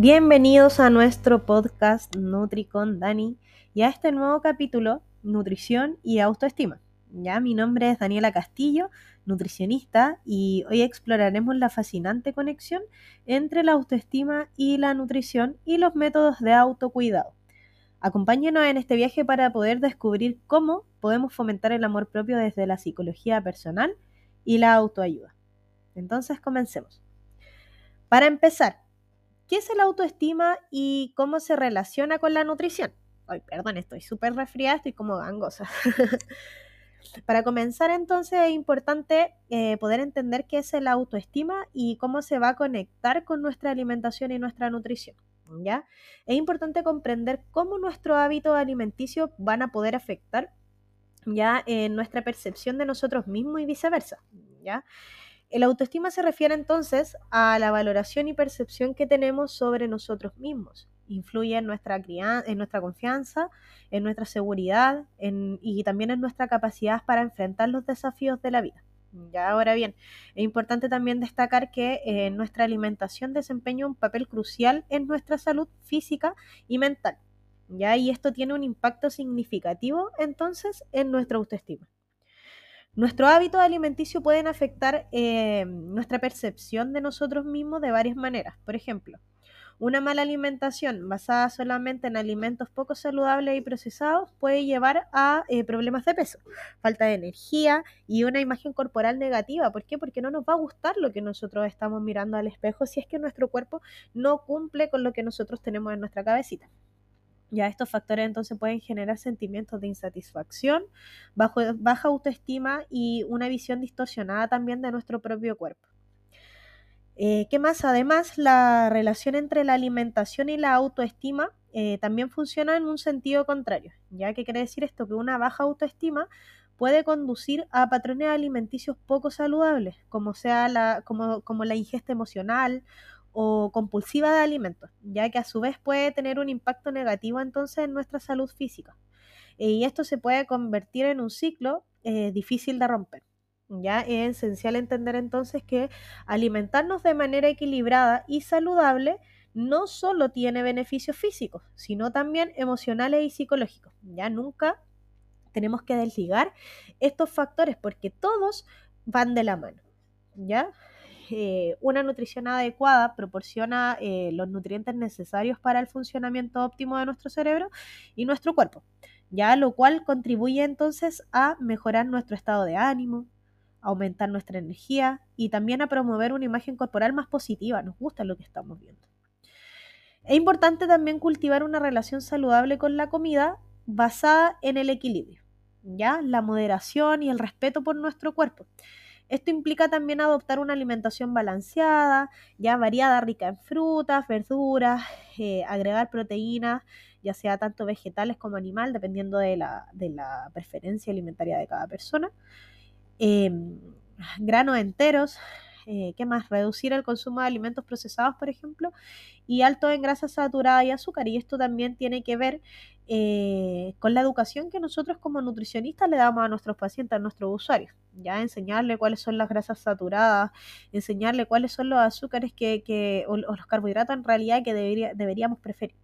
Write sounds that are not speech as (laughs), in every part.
Bienvenidos a nuestro podcast Nutri con Dani y a este nuevo capítulo, Nutrición y Autoestima. Ya, mi nombre es Daniela Castillo, nutricionista, y hoy exploraremos la fascinante conexión entre la autoestima y la nutrición y los métodos de autocuidado. Acompáñenos en este viaje para poder descubrir cómo podemos fomentar el amor propio desde la psicología personal y la autoayuda. Entonces, comencemos. Para empezar, ¿qué es el autoestima y cómo se relaciona con la nutrición? Ay, perdón, estoy súper resfriada, estoy como gangosa. (laughs) Para comenzar entonces es importante eh, poder entender qué es la autoestima y cómo se va a conectar con nuestra alimentación y nuestra nutrición. ¿ya? Es importante comprender cómo nuestros hábitos alimenticios van a poder afectar ya en nuestra percepción de nosotros mismos y viceversa. ¿ya? El autoestima se refiere entonces a la valoración y percepción que tenemos sobre nosotros mismos influye en nuestra, confianza, en nuestra seguridad y también en nuestra capacidad para enfrentar los desafíos de la vida. Ya, ahora bien, es importante también destacar que eh, nuestra alimentación desempeña un papel crucial en nuestra salud física y mental. ¿ya? Y esto tiene un impacto significativo entonces en nuestra autoestima. Nuestros hábitos alimenticios pueden afectar eh, nuestra percepción de nosotros mismos de varias maneras. Por ejemplo, una mala alimentación basada solamente en alimentos poco saludables y procesados puede llevar a eh, problemas de peso, falta de energía y una imagen corporal negativa. ¿Por qué? Porque no nos va a gustar lo que nosotros estamos mirando al espejo si es que nuestro cuerpo no cumple con lo que nosotros tenemos en nuestra cabecita. Ya estos factores entonces pueden generar sentimientos de insatisfacción, baja autoestima y una visión distorsionada también de nuestro propio cuerpo. Eh, ¿Qué más? Además, la relación entre la alimentación y la autoestima eh, también funciona en un sentido contrario. ¿Ya qué quiere decir esto? Que una baja autoestima puede conducir a patrones alimenticios poco saludables, como sea la, como, como la ingesta emocional o compulsiva de alimentos, ya que a su vez puede tener un impacto negativo entonces en nuestra salud física. Eh, y esto se puede convertir en un ciclo difícil de romper. ¿ya? Es esencial entender entonces que alimentarnos de manera equilibrada y saludable no solo tiene beneficios físicos, sino también emocionales y psicológicos. Ya nunca tenemos que desligar estos factores porque todos van de la mano. ¿ya? Eh, una nutrición adecuada proporciona eh, los nutrientes necesarios para el funcionamiento óptimo de nuestro cerebro y nuestro cuerpo, ya lo cual contribuye entonces a mejorar nuestro estado de ánimo, aumentar nuestra energía y también a promover una imagen corporal más positiva. Nos gusta lo que estamos viendo. Es importante también cultivar una relación saludable con la comida basada en el equilibrio, ¿ya? La moderación y el respeto por nuestro cuerpo. Esto implica también adoptar una alimentación balanceada, ya variada, rica en frutas, verduras, eh, agregar proteínas, ya sea tanto vegetales como animal, dependiendo de la, de la preferencia alimentaria de cada persona. Em, granos enteros, eh, ¿qué más? Reducir el consumo de alimentos procesados, por ejemplo, y alto en grasa saturada y azúcar. Y esto también tiene que ver eh, con la educación que nosotros como nutricionistas le damos a nuestros pacientes, a nuestros usuarios. Ya enseñarle cuáles son las grasas saturadas, enseñarle cuáles son los azúcares que, o, los carbohidratos en realidad que deberíamos preferir.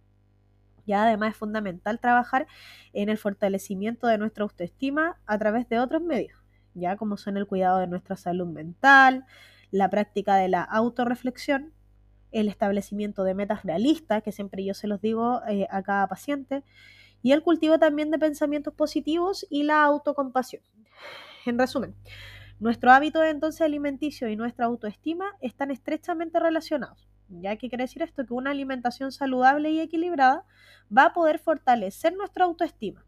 Ya además es fundamental trabajar en el fortalecimiento de nuestra autoestima a través de otros medios ya como son el cuidado de nuestra salud mental, la práctica de la autorreflexión, el establecimiento de metas realistas, que siempre yo se los digo eh, a cada paciente, y el cultivo también de pensamientos positivos y la autocompasión. En resumen, nuestro hábito entonces alimenticio y nuestra autoestima están estrechamente relacionados. ¿Ya qué quiere decir esto? Que una alimentación saludable y equilibrada va a poder fortalecer nuestra autoestima,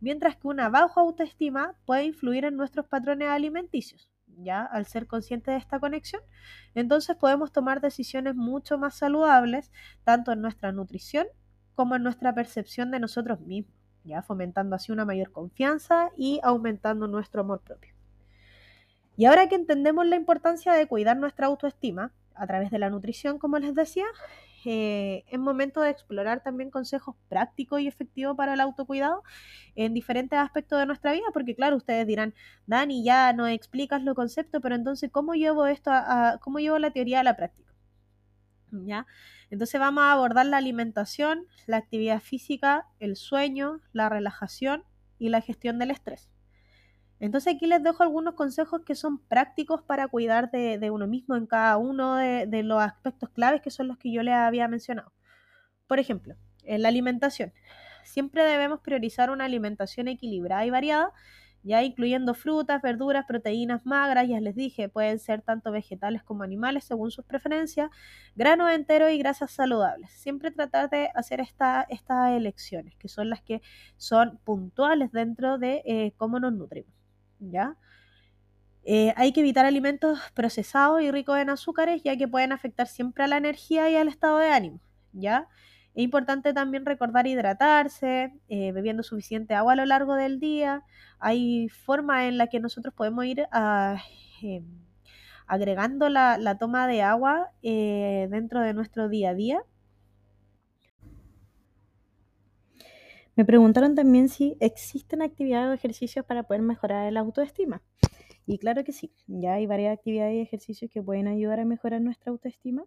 mientras que una baja autoestima puede influir en nuestros patrones alimenticios. Ya al ser consciente de esta conexión, entonces podemos tomar decisiones mucho más saludables, tanto en nuestra nutrición como en nuestra percepción de nosotros mismos, ya fomentando así una mayor confianza y aumentando nuestro amor propio. Y ahora que entendemos la importancia de cuidar nuestra autoestima a través de la nutrición, como les decía, eh, es momento de explorar también consejos prácticos y efectivos para el autocuidado en diferentes aspectos de nuestra vida, porque claro, ustedes dirán, Dani, ya no explicas los conceptos, pero entonces, ¿cómo llevo esto a, cómo llevo la teoría a la práctica? ¿Ya? Entonces vamos a abordar la alimentación, la actividad física, el sueño, la relajación y la gestión del estrés. Entonces aquí les dejo algunos consejos que son prácticos para cuidar de, uno mismo en cada uno de, los aspectos claves que son los que yo les había mencionado. Por ejemplo, en la alimentación. Siempre debemos priorizar una alimentación equilibrada y variada, ya incluyendo frutas, verduras, proteínas magras, ya les dije, pueden ser tanto vegetales como animales según sus preferencias, granos enteros y grasas saludables. Siempre tratar de hacer estas elecciones, que son las que son puntuales dentro de eh, cómo nos nutrimos. ¿Ya? Eh, hay que evitar alimentos procesados y ricos en azúcares, ya que pueden afectar siempre a la energía y al estado de ánimo, ¿ya? Es importante también recordar hidratarse, eh, bebiendo suficiente agua a lo largo del día. Hay formas en las que nosotros podemos ir ah, em, agregando la, toma de agua eh, dentro de nuestro día a día. Me preguntaron también si existen actividades o ejercicios para poder mejorar la autoestima. Y claro que sí, ya hay varias actividades y ejercicios que pueden ayudar a mejorar nuestra autoestima.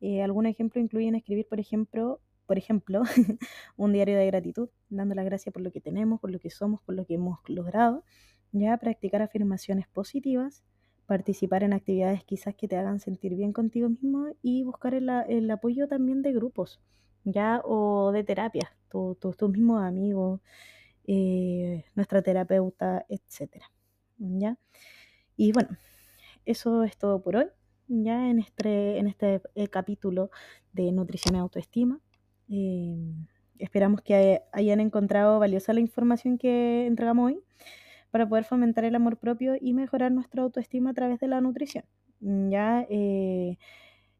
Eh, algunos ejemplos incluyen escribir, por ejemplo, por ejemplo, (laughs) un diario de gratitud, dando las gracias por lo que tenemos, por lo que somos, por lo que hemos logrado, ya practicar afirmaciones positivas, participar en actividades quizás que te hagan sentir bien contigo mismo y buscar el, apoyo también de grupos, ya o de terapias, tus mismos amigos, eh, nuestra terapeuta, etcétera, ya. Y bueno, eso es todo por hoy, ya en este, en este eh, capítulo de nutrición y autoestima. Em, esperamos que hayan encontrado valiosa la información que entregamos hoy para poder fomentar el amor propio y mejorar nuestra autoestima a través de la nutrición. Ya eh,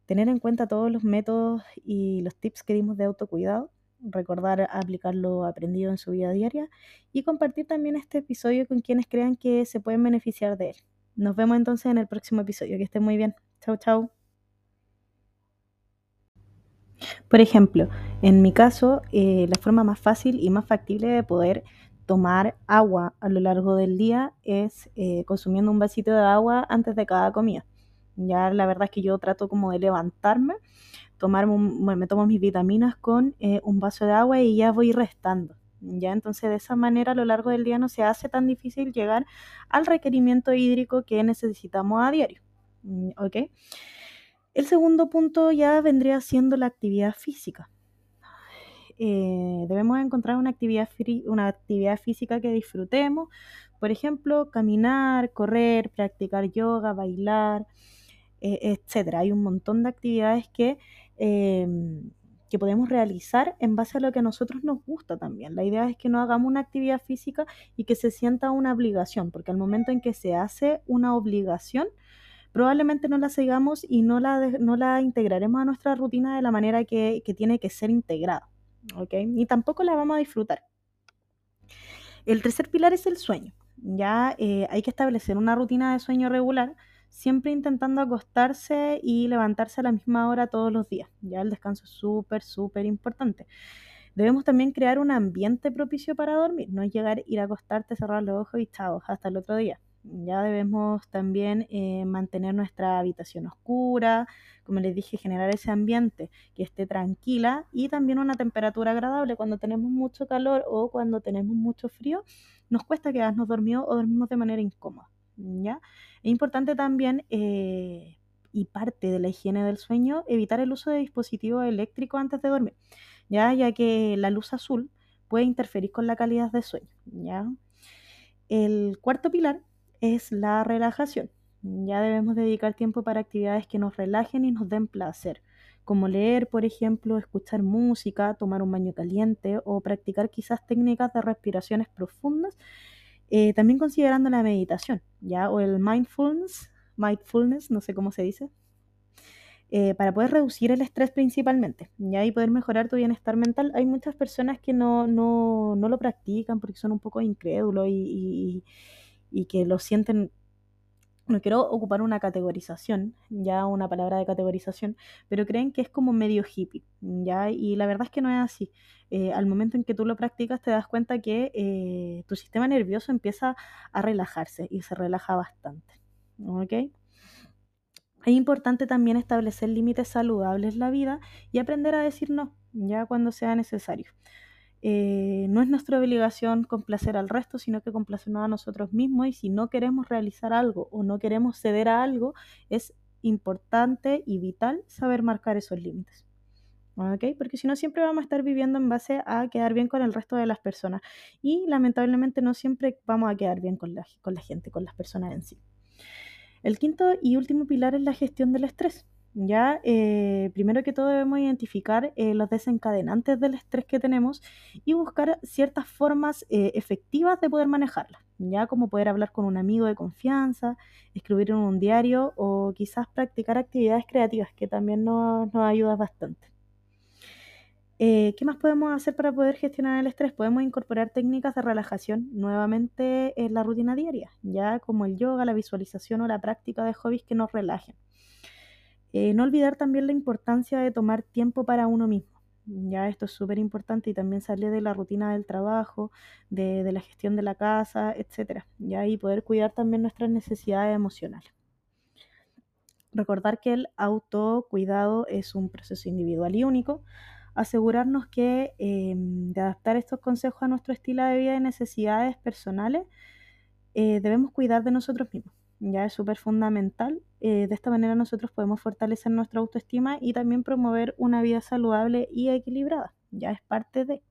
tener en cuenta todos los métodos y los tips que dimos de autocuidado, recordar aplicar lo aprendido en su vida diaria y compartir también este episodio con quienes crean que se pueden beneficiar de él. Nos vemos entonces en el próximo episodio. Que estén muy bien. Chau, chau. Por ejemplo, en mi caso, eh, la forma más fácil y más factible de poder tomar agua a lo largo del día es eh, consumiendo un vasito de agua antes de cada comida. Ya la verdad es que yo trato como de levantarme, tomar me tomo mis vitaminas con eh, un vaso de agua y ya voy restando. Ya entonces de esa manera a lo largo del día no se hace tan difícil llegar al requerimiento hídrico que necesitamos a diario. Mm, ¿Ok? El segundo punto ya vendría siendo la actividad física. Eh, debemos encontrar una actividad, una actividad física que disfrutemos, por ejemplo, caminar, correr, practicar yoga, bailar, eh, etc. Hay un montón de actividades que, em, que podemos realizar en base a lo que a nosotros nos gusta también. La idea es que no hagamos una actividad física y que se sienta una obligación, porque al momento en que se hace una obligación, probablemente no la sigamos y no la, no la integraremos a nuestra rutina de la manera que, tiene que ser integrada. ¿ok? Y tampoco la vamos a disfrutar. El tercer pilar es el sueño. Ya eh, hay que establecer una rutina de sueño regular, siempre intentando acostarse y levantarse a la misma hora todos los días. Ya el descanso es súper, súper importante. Debemos también crear un ambiente propicio para dormir, no es llegar, ir a acostarte, cerrar los ojos y chao, hasta el otro día. Ya debemos también eh, mantener nuestra habitación oscura, como les dije, generar ese ambiente que esté tranquila y también una temperatura agradable. Cuando tenemos mucho calor o cuando tenemos mucho frío, nos cuesta quedarnos dormidos o dormimos de manera incómoda. ¿Ya? Es importante también, eh, y parte de la higiene del sueño, evitar el uso de dispositivos eléctricos antes de dormir, ¿ya? ya que la luz azul puede interferir con la calidad de sueño. ¿ya? El cuarto pilar es la relajación. Ya debemos dedicar tiempo para actividades que nos relajen y nos den placer, como leer, por ejemplo, escuchar música, tomar un baño caliente o practicar quizás técnicas de respiraciones profundas, eh, también considerando la meditación, ya o el mindfulness, mindfulness, no sé cómo se dice, eh, para poder reducir el estrés principalmente, ya y poder mejorar tu bienestar mental. Hay muchas personas que no, no, no lo practican porque son un poco incrédulos y y que lo sienten no quiero ocupar una categorización, ya una palabra de categorización, pero creen que es como medio hippie, ya, y la verdad es que no es así. Eh, al momento en que tú lo practicas te das cuenta que eh, tu sistema nervioso empieza a relajarse y se relaja bastante, ¿ok? Es importante también establecer límites saludables la vida y aprender a decir no, ya cuando sea necesario. Eh, no es nuestra obligación complacer al resto, sino que complacernos a nosotros mismos y si no queremos realizar algo o no queremos ceder a algo, es importante y vital saber marcar esos límites. Porque si no, siempre vamos a estar viviendo en base a quedar bien con el resto de las personas. Y lamentablemente no siempre vamos a quedar bien con la, con la gente, con las personas en sí. El quinto y último pilar es la gestión del estrés. Ya, eh, primero que todo debemos identificar eh, los desencadenantes del estrés que tenemos y buscar ciertas formas eh, efectivas de poder manejarla, ya como poder hablar con un amigo de confianza, escribir en un diario o quizás practicar actividades creativas que también nos, nos ayuda bastante. ¿Qué más podemos hacer para poder gestionar el estrés? Podemos incorporar técnicas de relajación nuevamente en la rutina diaria, ya como el yoga, la visualización o la práctica de hobbies que nos relajen. Eh, no olvidar también la importancia de tomar tiempo para uno mismo. Ya esto es súper importante y también salir de la rutina del trabajo, de, la gestión de la casa, etcétera. Ya y poder cuidar también nuestras necesidades emocionales. Recordar que el autocuidado es un proceso individual y único. Asegurarnos que em, de adaptar estos consejos a nuestro estilo de vida y necesidades personales, eh, debemos cuidar de nosotros mismos ya es súper fundamental. Eh, de esta manera nosotros podemos fortalecer nuestra autoestima y también promover una vida saludable y equilibrada. Ya es parte de...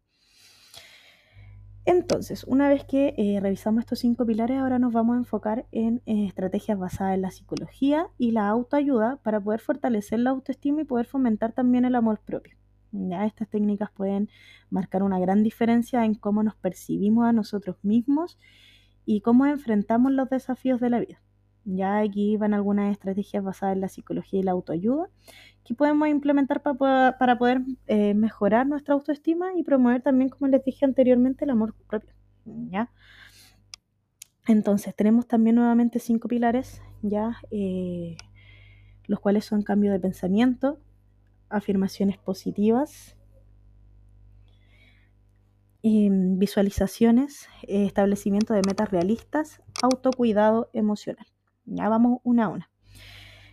Entonces, una vez que eh, revisamos estos cinco pilares, ahora nos vamos a enfocar en eh, estrategias basadas en la psicología y la autoayuda para poder fortalecer la autoestima y poder fomentar también el amor propio. Ya estas técnicas pueden marcar una gran diferencia en cómo nos percibimos a nosotros mismos y cómo enfrentamos los desafíos de la vida. Ya aquí van algunas estrategias basadas en la psicología y la autoayuda que podemos implementar para, poder eh, mejorar nuestra autoestima y promover también, como les dije anteriormente, el amor propio. ¿ya? Entonces, tenemos también nuevamente cinco pilares, ya, eh, los cuales son cambio de pensamiento, afirmaciones positivas, visualizaciones, eh, establecimiento de metas realistas, autocuidado emocional. Ya vamos una a una.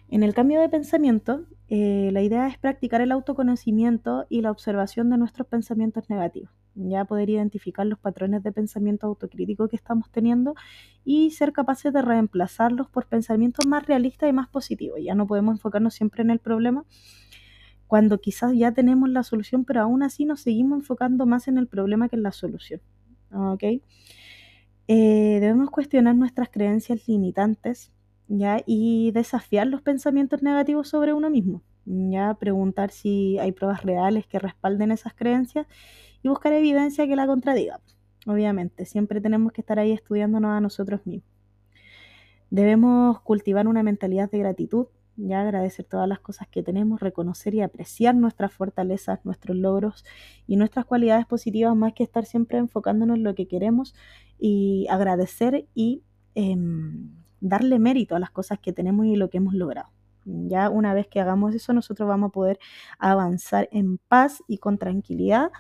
En el cambio de pensamiento, eh, la idea es practicar el autoconocimiento y la observación de nuestros pensamientos negativos. Ya poder identificar los patrones de pensamiento autocrítico que estamos teniendo y ser capaces de reemplazarlos por pensamientos más realistas y más positivos. Ya no podemos enfocarnos siempre en el problema cuando quizás ya tenemos la solución, pero aún así nos seguimos enfocando más en el problema que en la solución. ¿Ok? Eh, debemos cuestionar nuestras creencias limitantes ¿ya? Y desafiar los pensamientos negativos sobre uno mismo, ¿ya? Preguntar si hay pruebas reales que respalden esas creencias y buscar evidencia que la contradiga. Obviamente, siempre tenemos que estar ahí estudiándonos a nosotros mismos. Debemos cultivar una mentalidad de gratitud, ya agradecer todas las cosas que tenemos, reconocer y apreciar nuestras fortalezas, nuestros logros y nuestras cualidades positivas, más que estar siempre enfocándonos en lo que queremos y agradecer y em, darle mérito a las cosas que tenemos y lo que hemos logrado. Ya una vez que hagamos eso, nosotros vamos a poder avanzar en paz y con tranquilidad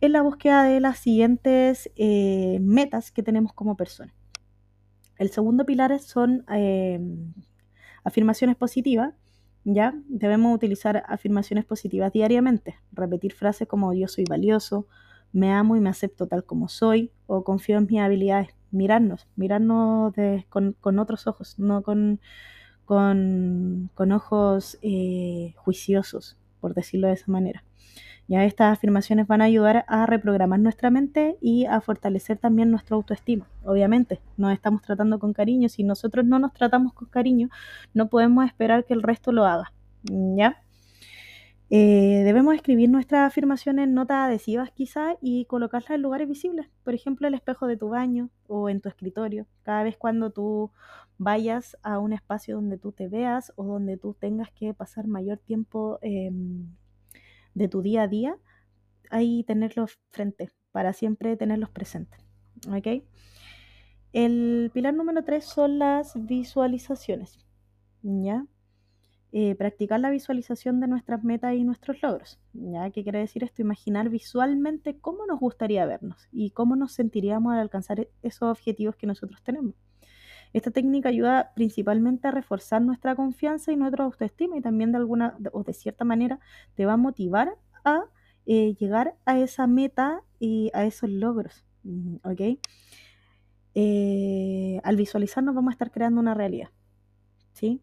en la búsqueda de las siguientes eh, metas que tenemos como personas. El segundo pilar son eh, afirmaciones positivas. Ya debemos utilizar afirmaciones positivas diariamente, repetir frases como yo soy valioso, me amo y me acepto tal como soy o confío en mis habilidades mirarnos, mirarnos con, otros ojos, no con, con, ojos eh, juiciosos, por decirlo de esa manera. Ya estas afirmaciones van a ayudar a reprogramar nuestra mente y a fortalecer también nuestra autoestima. Obviamente, nos estamos tratando con cariño. Si nosotros no nos tratamos con cariño, no podemos esperar que el resto lo haga. ¿Ya? Eh, debemos escribir nuestras afirmaciones en notas adhesivas quizá y colocarlas en lugares visibles, por ejemplo el espejo de tu baño o en tu escritorio. Cada vez cuando tú vayas a un espacio donde tú te veas o donde tú tengas que pasar mayor tiempo em, de tu día a día, ahí tenerlos frente, para siempre tenerlos presentes. ¿ok? El pilar número tres son las visualizaciones. ¿Ya? Eh, practicar la visualización de nuestras metas y nuestros logros. ¿ya? ¿Qué quiere decir esto? Imaginar visualmente cómo nos gustaría vernos y cómo nos sentiríamos al alcanzar e-, esos objetivos que nosotros tenemos. Esta técnica ayuda principalmente a reforzar nuestra confianza y nuestra autoestima y también de alguna o de cierta manera te va a motivar a eh, llegar a esa meta y a esos logros. ¿Ok? Eh, al visualizarnos vamos a estar creando una realidad. ¿Sí?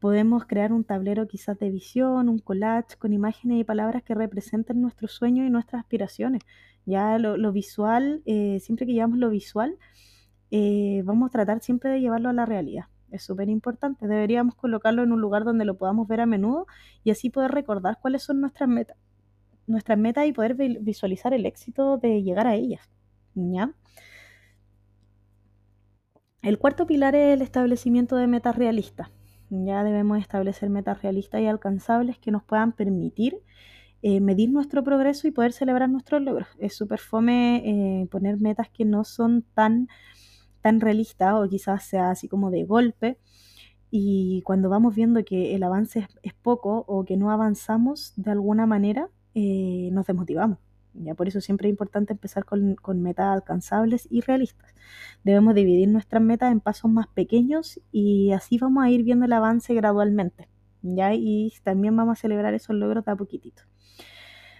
Podemos crear un tablero quizás de visión, un collage con imágenes y palabras que representen nuestros sueños y nuestras aspiraciones. Ya lo, visual, eh, siempre que llevamos lo visual, vamos a tratar siempre de llevarlo a la realidad. Es súper importante. Deberíamos colocarlo en un lugar donde lo podamos ver a menudo y así poder recordar cuáles son nuestras metas nuestras metas y poder visualizar el éxito de llegar a ellas. ¿ya? El cuarto pilar es el establecimiento de metas realistas. Ya debemos establecer metas realistas y alcanzables que nos puedan permitir eh, medir nuestro progreso y poder celebrar nuestros logros. Es súper fome eh, poner metas que no son tan, tan realistas o quizás sea así como de golpe. Y cuando vamos viendo que el avance es poco o que no avanzamos de alguna manera, eh, nos desmotivamos. Ya por eso siempre es importante empezar con, metas alcanzables y realistas. Debemos dividir nuestras metas en pasos más pequeños y así vamos a ir viendo el avance gradualmente. ¿ya? Y también vamos a celebrar esos logros de a poquitito.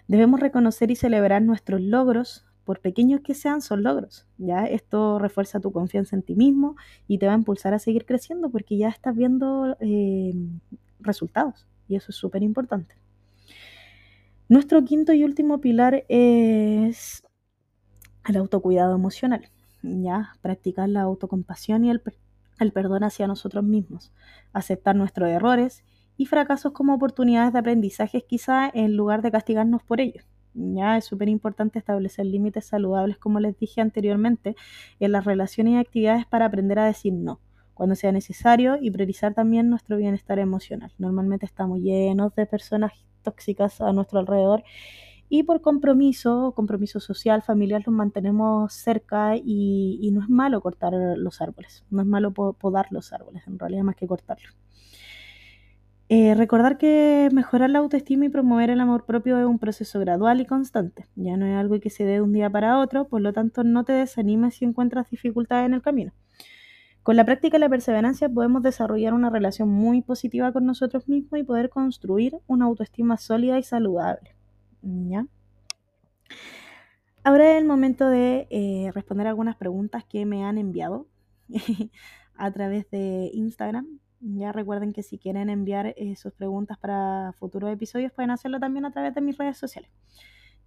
Debemos reconocer y celebrar nuestros logros, por pequeños que sean, son logros. ¿ya? Esto refuerza tu confianza en ti mismo y te va a impulsar a seguir creciendo porque ya estás viendo eh, resultados y eso es súper importante. Nuestro quinto y último pilar es el autocuidado emocional, ya practicar la autocompasión y el, perdón hacia nosotros mismos, aceptar nuestros errores y fracasos como oportunidades de aprendizaje quizá en lugar de castigarnos por ellos. Ya es súper importante establecer límites saludables, como les dije anteriormente, en las relaciones y actividades para aprender a decir no cuando sea necesario y priorizar también nuestro bienestar emocional. Normalmente estamos llenos de personas tóxicas a nuestro alrededor. Y por compromiso, compromiso social, familiar, los mantenemos cerca y, no es malo cortar los árboles, no es malo podar los árboles, en realidad más que cortarlos. Eh, recordar que mejorar la autoestima y promover el amor propio es un proceso gradual y constante, ya no es algo que se dé de un día para otro, por lo tanto no te desanimes si encuentras dificultades en el camino. Con la práctica y la perseverancia podemos desarrollar una relación muy positiva con nosotros mismos y poder construir una autoestima sólida y saludable. ¿Ya? Ahora es el momento de eh, responder algunas preguntas que me han enviado (laughs) a través de Instagram. Ya recuerden que si quieren enviar eh, sus preguntas para futuros episodios pueden hacerlo también a través de mis redes sociales.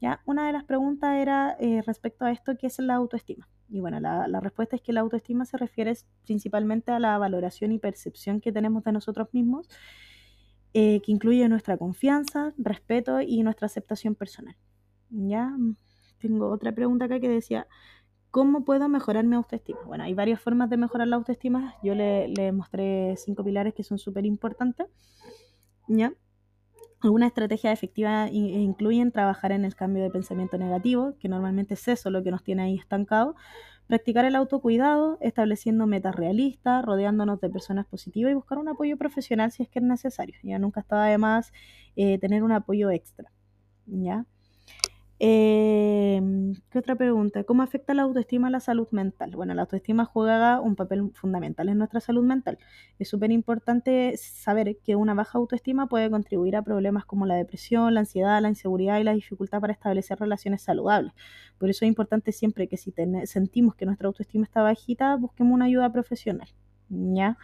Ya, una de las preguntas era eh, respecto a esto, ¿qué es la autoestima? Y bueno, la, respuesta es que la autoestima se refiere principalmente a la valoración y percepción que tenemos de nosotros mismos, eh, que incluye nuestra confianza, respeto y nuestra aceptación personal. Ya, tengo otra pregunta acá que decía, ¿cómo puedo mejorar mi autoestima? Bueno, hay varias formas de mejorar la autoestima. Yo le, le mostré cinco pilares que son súper importantes. ¿Ya? Algunas estrategias efectivas incluyen trabajar en el cambio de pensamiento negativo, que normalmente es eso lo que nos tiene ahí estancados, practicar el autocuidado, estableciendo metas realistas, rodeándonos de personas positivas y buscar un apoyo profesional si es que es necesario. Ya nunca está de más eh, tener un apoyo extra. ¿ya? Em, ¿Qué otra pregunta? ¿Cómo afecta la autoestima a la salud mental? Bueno, la autoestima juega un papel fundamental en nuestra salud mental. Es súper importante saber que una baja autoestima puede contribuir a problemas como la depresión, la ansiedad, la inseguridad y la dificultad para establecer relaciones saludables. Por eso es importante siempre que si sentimos que nuestra autoestima está bajita, busquemos una ayuda profesional. ¿Ya?